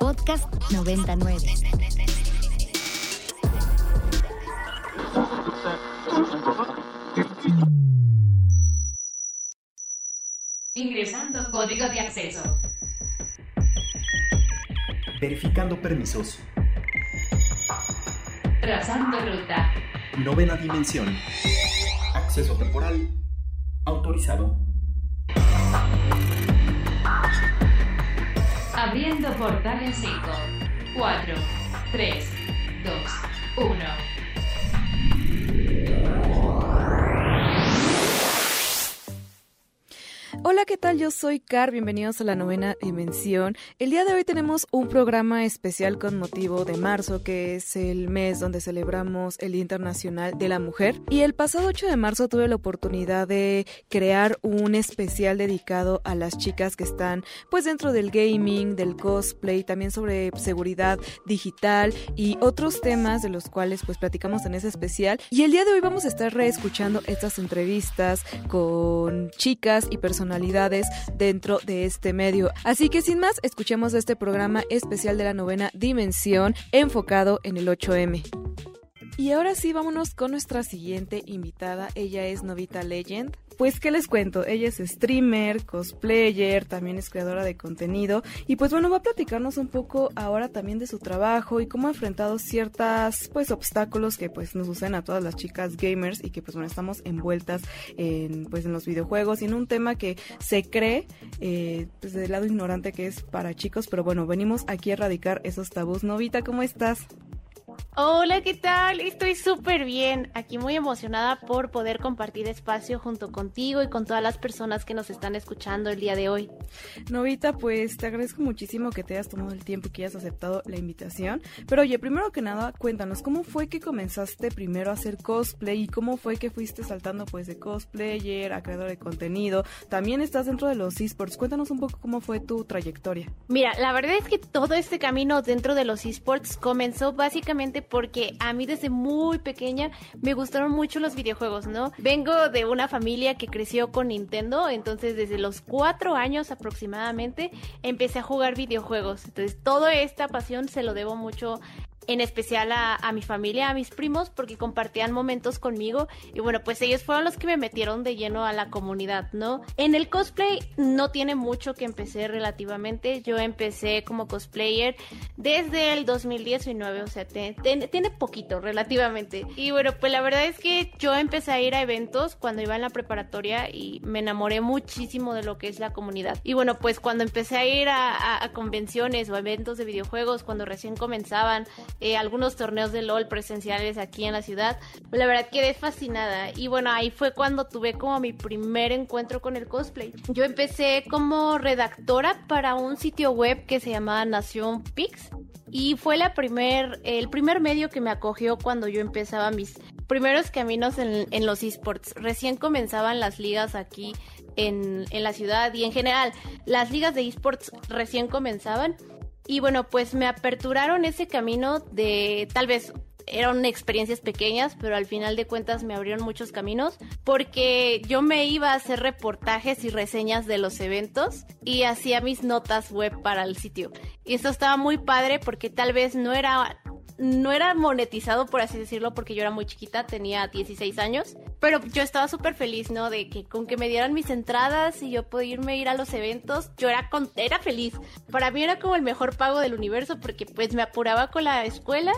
Podcast 99. Ingresando código de acceso. Verificando permisos. Trazando ruta. Novena dimensión. Acceso temporal. Autorizado. Abriendo portal en 5, 4, 3, 2, 1. Hola, ¿qué tal? Yo soy Car, bienvenidos a la novena dimensión. El día de hoy tenemos un programa especial con motivo de marzo, que es el mes donde celebramos el Día Internacional de la Mujer. Y el pasado 8 de marzo tuve la oportunidad de crear un especial dedicado a las chicas que están pues dentro del gaming, del cosplay, también sobre seguridad digital y otros temas de los cuales pues platicamos en ese especial. Y el día de hoy vamos a estar reescuchando estas entrevistas con chicas y dentro de este medio. Así que sin más, escuchemos este programa especial de la novena dimensión enfocado en el 8M. Y ahora sí, vámonos con nuestra siguiente invitada. Ella es Novita Legend. Pues, ¿qué les cuento? Ella es streamer, cosplayer, también es creadora de contenido. Y pues bueno, va a platicarnos un poco ahora también de su trabajo y cómo ha enfrentado ciertas, pues, obstáculos que pues nos suceden a todas las chicas gamers y que pues bueno, estamos envueltas en, pues, en los videojuegos y en un tema que se cree, eh, pues, del lado ignorante que es para chicos. Pero bueno, venimos aquí a erradicar esos tabús. Novita, ¿cómo estás? Hola, ¿qué tal? Estoy súper bien. Aquí muy emocionada por poder compartir espacio junto contigo y con todas las personas que nos están escuchando el día de hoy. Novita, pues te agradezco muchísimo que te hayas tomado el tiempo y que hayas aceptado la invitación. Pero oye, primero que nada, cuéntanos, ¿cómo fue que comenzaste primero a hacer cosplay y cómo fue que fuiste saltando pues de cosplayer a creador de contenido? También estás dentro de los esports. Cuéntanos un poco cómo fue tu trayectoria. Mira, la verdad es que todo este camino dentro de los esports comenzó básicamente porque a mí desde muy pequeña me gustaron mucho los videojuegos, ¿no? Vengo de una familia que creció con Nintendo, entonces desde los cuatro años aproximadamente empecé a jugar videojuegos. Entonces toda esta pasión se lo debo mucho en especial a, mi familia, a mis primos, porque compartían momentos conmigo y bueno, pues ellos fueron los que me metieron de lleno a la comunidad, ¿no? En el cosplay no tiene mucho que empecé relativamente, yo empecé como cosplayer desde el 2019, o sea, tiene poquito relativamente. Y bueno, pues la verdad es que yo empecé a ir a eventos cuando iba en la preparatoria y me enamoré muchísimo de lo que es la comunidad. Y bueno, pues cuando empecé a ir a, a convenciones o eventos de videojuegos, cuando recién comenzaban, eh, algunos torneos de LOL presenciales aquí en la ciudad. La verdad quedé fascinada y bueno, ahí fue cuando tuve como mi primer encuentro con el cosplay. Yo empecé como redactora para un sitio web que se llamaba Nación Pix y fue la primer, el primer medio que me acogió cuando yo empezaba mis primeros caminos en, en los esports. Recién comenzaban las ligas aquí en, en, la ciudad y en general las ligas de esports recién comenzaban y bueno, pues me aperturaron ese camino de tal vez eran experiencias pequeñas, pero al final de cuentas me abrieron muchos caminos porque yo me iba a hacer reportajes y reseñas de los eventos y hacía mis notas web para el sitio. Y esto estaba muy padre porque tal vez no era no era monetizado, por así decirlo, porque yo era muy chiquita, tenía 16 años, pero yo estaba súper feliz, ¿no? De que con que me dieran mis entradas y yo a ir a los eventos, yo era, con, era feliz. Para mí era como el mejor pago del universo porque pues me apuraba con la escuela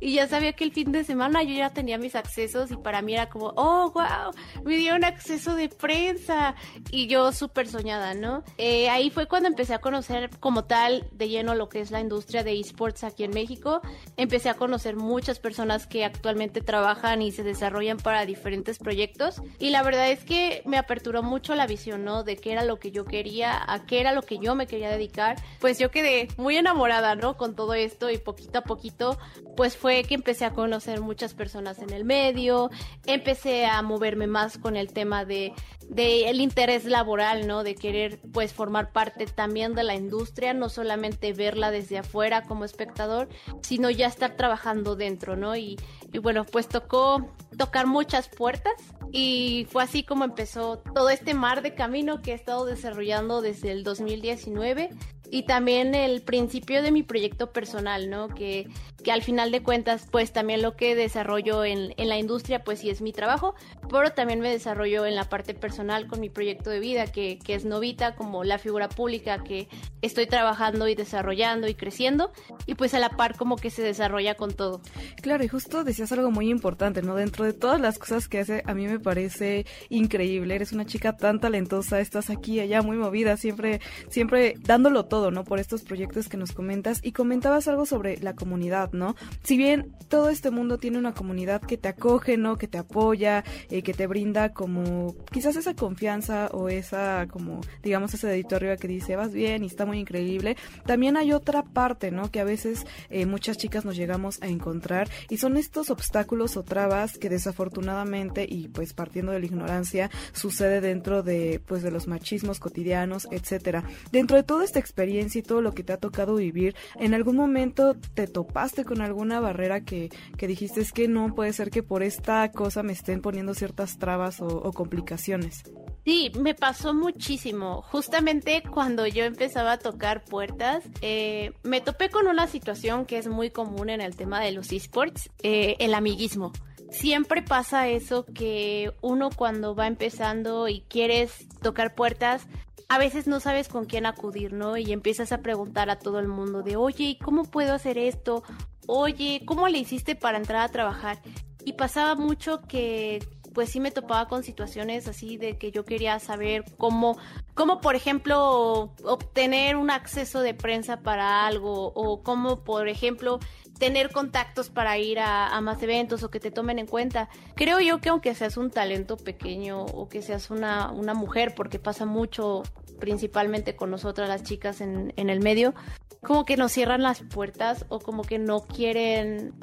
y ya sabía que el fin de semana yo ya tenía mis accesos y para mí era como, oh, wow, me dieron acceso de prensa y yo súper soñada, ¿no? Eh, ahí fue cuando empecé a conocer como tal de lleno lo que es la industria de esports aquí en México. Empecé a conocer muchas personas que actualmente trabajan y se desarrollan para diferentes proyectos y la verdad es que me aperturó mucho la visión, ¿no? De qué era lo que yo quería, a qué era lo que yo me quería dedicar. Pues yo quedé muy enamorada, ¿no? Con todo esto y poquito a poquito, pues fue que empecé a conocer muchas personas en el medio, empecé a moverme más con el tema de, de el interés laboral, ¿no? De querer pues formar parte también de la industria, no solamente verla desde afuera como espectador, sino ya estar trabajando dentro, ¿no? Y, y bueno, pues tocó tocar muchas puertas y fue así como empezó todo este mar de camino que he estado desarrollando desde el 2019 y también el principio de mi proyecto personal, ¿no? Que, que al final de cuentas, pues también lo que desarrollo en, en, la industria, pues sí es mi trabajo, pero también me desarrollo en la parte personal con mi proyecto de vida, que, que es Novita, como la figura pública que estoy trabajando y desarrollando y creciendo, y pues a la par como que se desarrolla con todo. Claro, y justo decías algo muy importante, ¿no? Dentro de todas las cosas que hace, a mí me parece increíble, eres una chica tan talentosa, estás aquí, allá, muy movida, siempre, siempre dándolo todo, ¿no? Por estos proyectos que nos comentas, y comentabas algo sobre la comunidad, ¿no? Si bien todo este mundo tiene una comunidad que te acoge, ¿no? Que te apoya, eh, que te brinda como quizás esa confianza o esa como digamos ese dedito arriba que dice vas bien y está muy increíble. También hay otra parte, ¿no? Que a veces eh, muchas chicas nos llegamos a encontrar y son estos obstáculos o trabas que desafortunadamente y pues partiendo de la ignorancia sucede dentro de pues de los machismos cotidianos, etcétera. Dentro de toda esta experiencia y todo lo que te ha tocado vivir, en algún momento te topaste con alguna barrera que, que dijiste es que no puede ser que por esta cosa me estén poniendo ciertas trabas o, o complicaciones. Sí, me pasó muchísimo. Justamente cuando yo empezaba a tocar puertas, eh, me topé con una situación que es muy común en el tema de los esports, eh, el amiguismo. Siempre pasa eso que uno cuando va empezando y quieres tocar puertas, a veces no sabes con quién acudir, ¿no? Y empiezas a preguntar a todo el mundo de, oye, ¿cómo puedo hacer esto? Oye, ¿cómo le hiciste para entrar a trabajar? Y pasaba mucho que pues sí me topaba con situaciones así de que yo quería saber cómo, cómo por ejemplo, obtener un acceso de prensa para algo o cómo, por ejemplo, tener contactos para ir a, más eventos o que te tomen en cuenta. Creo yo que aunque seas un talento pequeño o que seas una, una mujer, porque pasa mucho principalmente con nosotras las chicas en, en el medio, como que nos cierran las puertas o como que no quieren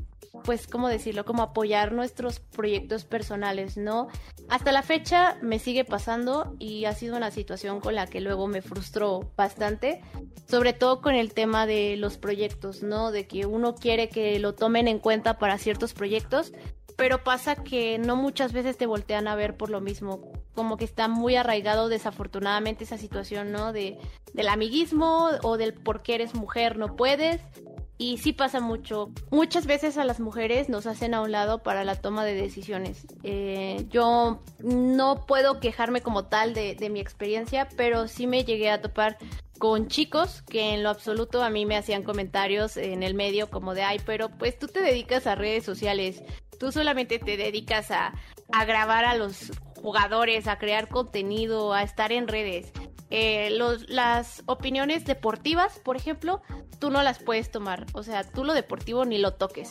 pues, ¿cómo decirlo? Como apoyar nuestros proyectos personales, ¿no? Hasta la fecha me sigue pasando y ha sido una situación con la que luego me frustró bastante, sobre todo con el tema de los proyectos, ¿no? De que uno quiere que lo tomen en cuenta para ciertos proyectos, pero pasa que no muchas veces te voltean a ver por lo mismo, como que está muy arraigado desafortunadamente esa situación, ¿no? De, del amiguismo o del por qué eres mujer no puedes y sí pasa mucho. Muchas veces a las mujeres nos hacen a un lado para la toma de decisiones. Eh, yo no puedo quejarme como tal de, de mi experiencia, pero sí me llegué a topar con chicos que en lo absoluto a mí me hacían comentarios en el medio como de, ay, pero pues tú te dedicas a redes sociales, tú solamente te dedicas a, a grabar a los jugadores, a crear contenido, a estar en redes. Eh, las opiniones deportivas, por ejemplo, tú no las puedes tomar. O sea, tú lo deportivo ni lo toques.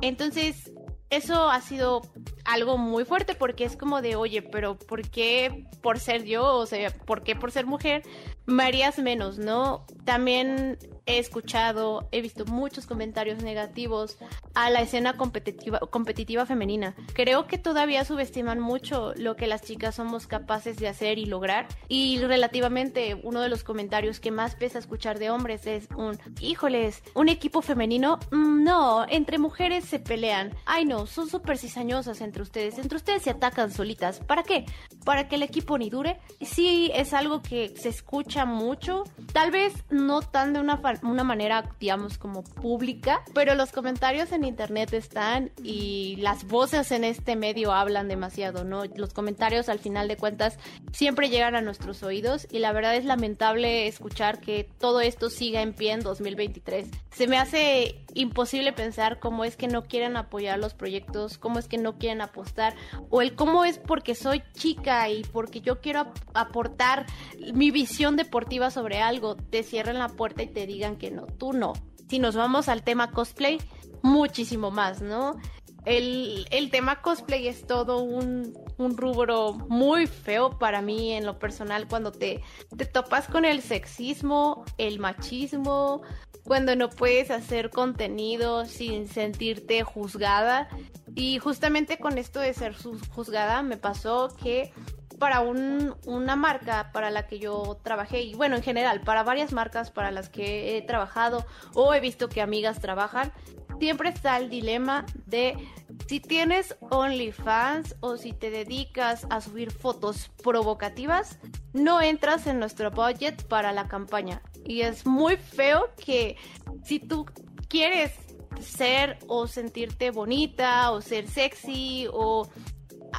Entonces, eso ha sido algo muy fuerte porque es como de, oye, pero ¿por qué por ser yo? O sea, ¿por qué por ser mujer me harías menos, no? También he escuchado, he visto muchos comentarios negativos a la escena competitiva, competitiva femenina. Creo que todavía subestiman mucho lo que las chicas somos capaces de hacer y lograr. Y relativamente uno de los comentarios que más pesa escuchar de hombres es un, híjoles, un equipo femenino, mm, no, entre mujeres se pelean. Ay no, son súper cizañosas entre ustedes, entre ustedes se atacan solitas. ¿Para qué? Para que el equipo ni dure. Sí, es algo que se escucha mucho, tal vez no tan de una una manera, digamos, como pública, pero los comentarios en internet están y las voces en este medio hablan demasiado, ¿no? Los comentarios al final de cuentas siempre llegan a nuestros oídos y la verdad es lamentable escuchar que todo esto siga en pie en 2023. Se me hace imposible pensar cómo es que no quieren apoyar los proyectos, cómo es que no quieren apostar, o el cómo es porque soy chica y porque yo quiero aportar mi visión deportiva sobre algo, te cierran la puerta y te digan que no, tú no. Si nos vamos al tema cosplay, muchísimo más, ¿no? El, el tema cosplay es todo un, un, rubro muy feo para mí en lo personal cuando te, te topas con el sexismo, el machismo, cuando no puedes hacer contenido sin sentirte juzgada. Y justamente con esto de ser juzgada me pasó que para un, una marca para la que yo trabajé, y bueno, en general, para varias marcas para las que he trabajado o he visto que amigas trabajan, siempre está el dilema de si tienes OnlyFans o si te dedicas a subir fotos provocativas, no entras en nuestro budget para la campaña. Y es muy feo que si tú quieres ser o sentirte bonita o ser sexy o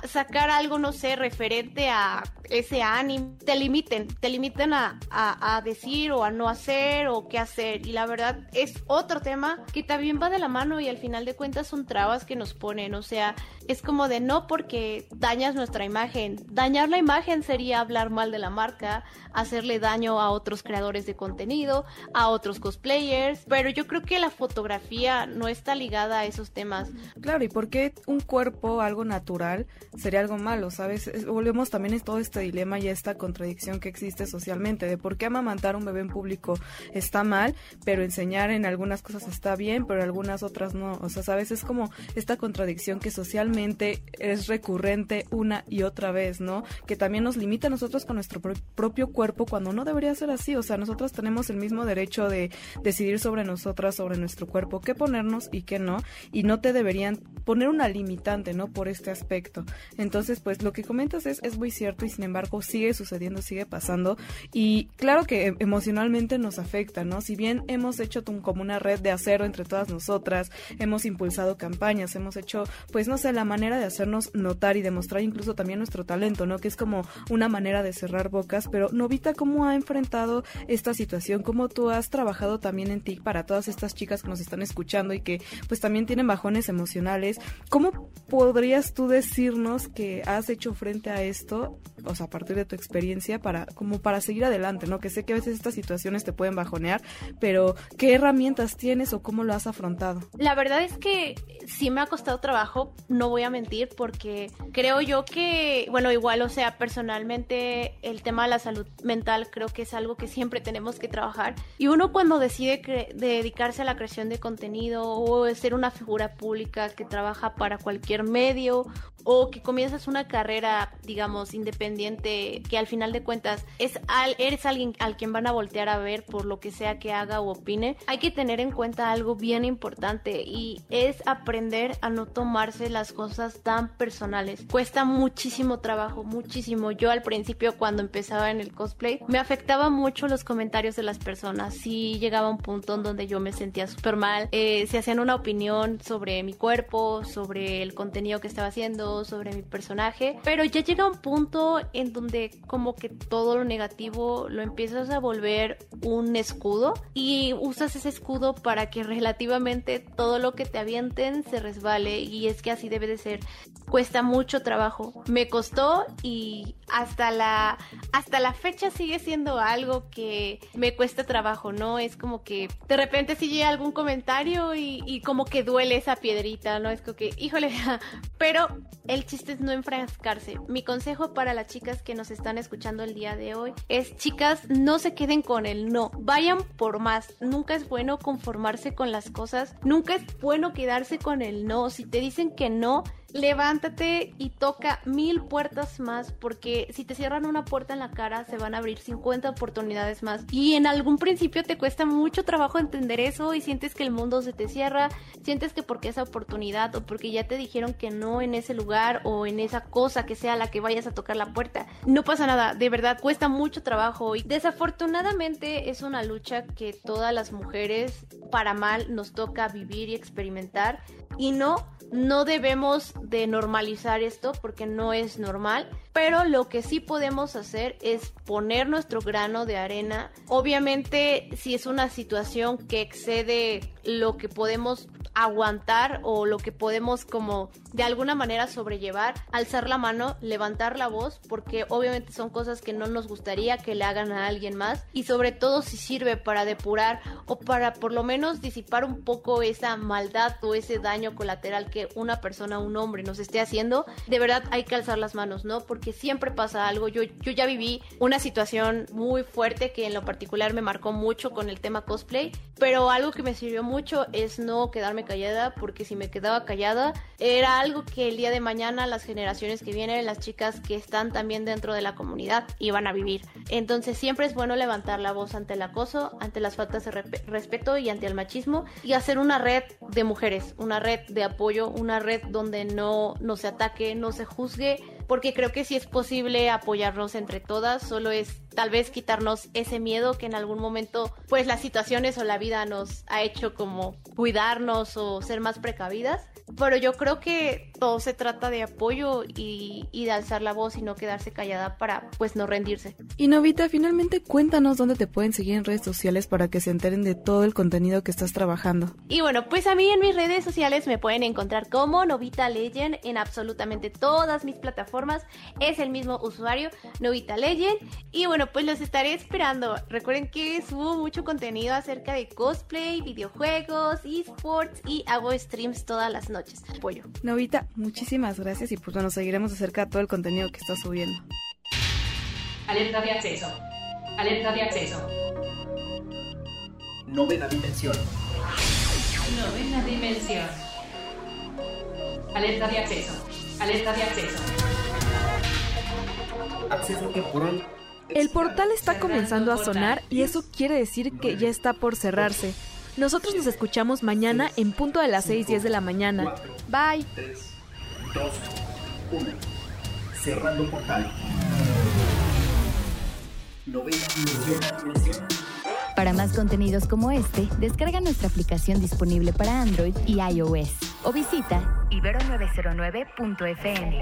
sacar algo, no sé, referente a ese ánimo, te limiten, te limiten a, a, decir o a no hacer o qué hacer. Y la verdad es otro tema que también va de la mano y al final de cuentas son trabas que nos ponen. O sea, es como de no porque dañas nuestra imagen. Dañar la imagen sería hablar mal de la marca, hacerle daño a otros creadores de contenido, a otros cosplayers. Pero yo creo que la fotografía no está ligada a esos temas. Claro, ¿y por qué un cuerpo, algo natural, sería algo malo? ¿Sabes? Volvemos también a todo este este dilema y esta contradicción que existe socialmente de por qué amamantar un bebé en público está mal, pero enseñar en algunas cosas está bien, pero en algunas otras no. O sea, sabes, es como esta contradicción que socialmente es recurrente una y otra vez, ¿no? Que también nos limita a nosotros con nuestro propio cuerpo cuando no debería ser así. O sea, nosotros tenemos el mismo derecho de decidir sobre nosotras, sobre nuestro cuerpo, qué ponernos y qué no. Y no te deberían poner una limitante, ¿no? Por este aspecto. Entonces, pues lo que comentas es, es muy cierto y sin embargo sigue sucediendo, sigue pasando y claro que em, emocionalmente nos afecta, ¿no? Si bien hemos hecho como una red de acero entre todas nosotras, hemos impulsado campañas, hemos hecho, pues no sé, la manera de hacernos notar y demostrar incluso también nuestro talento, ¿no? Que es como una manera de cerrar bocas, pero Novita, ¿cómo ha enfrentado esta situación? ¿Cómo tú has trabajado también en ti para todas estas chicas que nos están escuchando y que pues también tienen bajones emocionales? ¿Cómo podrías tú decirnos que has hecho frente a esto? O a partir de tu experiencia para como para seguir adelante, ¿no? Que sé que a veces estas situaciones te pueden bajonear, pero ¿qué herramientas tienes o cómo lo has afrontado? La verdad es que sí me ha costado trabajo, no voy a mentir, porque creo yo que, bueno, igual, o sea, personalmente el tema de la salud mental creo que es algo que siempre tenemos que trabajar. Y uno cuando decide dedicarse a la creación de contenido o ser una figura pública que trabaja para cualquier medio o que comienzas una carrera, digamos, independiente, que al final de cuentas es eres alguien al quien van a voltear a ver por lo que sea que haga o opine, hay que tener en cuenta algo bien importante y es aprender a no tomarse las cosas tan personales. Cuesta muchísimo trabajo, muchísimo. Yo al principio cuando empezaba en el cosplay me afectaba mucho los comentarios de las personas. Sí llegaba un punto en donde yo me sentía súper mal. Eh, se hacían una opinión sobre mi cuerpo, sobre el contenido que estaba haciendo sobre mi personaje, pero ya llega un punto en donde como que todo lo negativo lo empiezas a volver un escudo y usas ese escudo para que relativamente todo lo que te avienten se resbale y es que así debe de ser. Cuesta mucho trabajo. Me costó y hasta la hasta la fecha sigue siendo algo que me cuesta trabajo, ¿no? Es como que de repente si llega algún comentario y, y como que duele esa piedrita, ¿no? Es como que, híjole, pero el chiste es no enfrascarse. Mi consejo para las chicas que nos están escuchando el día de hoy es, chicas, no se queden con el no, vayan por más. Nunca es bueno conformarse con las cosas, nunca es bueno quedarse con el no. Si te dicen que no, levántate y toca mil puertas más porque si te cierran una puerta en la cara se van a abrir 50 oportunidades más. Y en algún principio te cuesta mucho trabajo entender eso y sientes que el mundo se te cierra, sientes que porque esa oportunidad o porque ya te dijeron que no en ese lugar o en esa cosa que sea la que vayas a tocar la puerta, no pasa nada, de verdad cuesta mucho trabajo. Y desafortunadamente es una lucha que todas las mujeres para mal nos toca vivir y experimentar. Y no no debemos de normalizar esto porque no es normal, pero lo que sí podemos hacer es poner nuestro grano de arena. Obviamente, si es una situación que excede lo que podemos aguantar o lo que podemos como de alguna manera sobrellevar, alzar la mano, levantar la voz, porque obviamente son cosas que no nos gustaría que le hagan a alguien más y sobre todo si sirve para depurar o para por lo menos disipar un poco esa maldad o ese daño colateral que una persona, un hombre nos esté haciendo, de verdad hay que alzar las manos, ¿no? Porque siempre pasa algo. Yo, yo ya viví una situación muy fuerte que en lo particular me marcó mucho con el tema cosplay, pero algo que me sirvió mucho es no quedarme callada, porque si me quedaba callada era algo que el día de mañana las generaciones que vienen, las chicas que están también dentro de la comunidad, iban a vivir. Entonces siempre es bueno levantar la voz ante el acoso, ante las faltas de respeto y ante el machismo y hacer una red de mujeres, una red de apoyo, una red donde no, no se ataque, no se juzgue porque creo que sí es posible apoyarnos entre todas, solo es tal vez quitarnos ese miedo que en algún momento pues las situaciones o la vida nos ha hecho como cuidarnos o ser más precavidas. Pero yo creo que todo se trata de apoyo y, y de alzar la voz y no quedarse callada para pues no rendirse. Y Novita, finalmente cuéntanos dónde te pueden seguir en redes sociales para que se enteren de todo el contenido que estás trabajando. Y bueno, pues a mí en mis redes sociales me pueden encontrar como Novita Legend en absolutamente todas mis plataformas. Es el mismo usuario, Novita Legend. Y bueno, pues los estaré esperando. Recuerden que subo mucho contenido acerca de cosplay, videojuegos, esports y hago streams todas las noches. Apoyo. Novita, muchísimas gracias y pues bueno, seguiremos acerca de todo el contenido que estás subiendo. Alerta de acceso. Alerta de acceso. Novena dimensión. Novena dimensión. Alerta de acceso. Alerta de acceso. Acceso temporal. El portal está comenzando a sonar y eso quiere decir que ya está por cerrarse. Nosotros nos escuchamos mañana en punto de las 6:10 de la mañana. Bye. 3, 2, 1. Cerrando portal. Novena dimensión. Para más contenidos como este, descarga nuestra aplicación disponible para Android y iOS o visita ibero909.fm.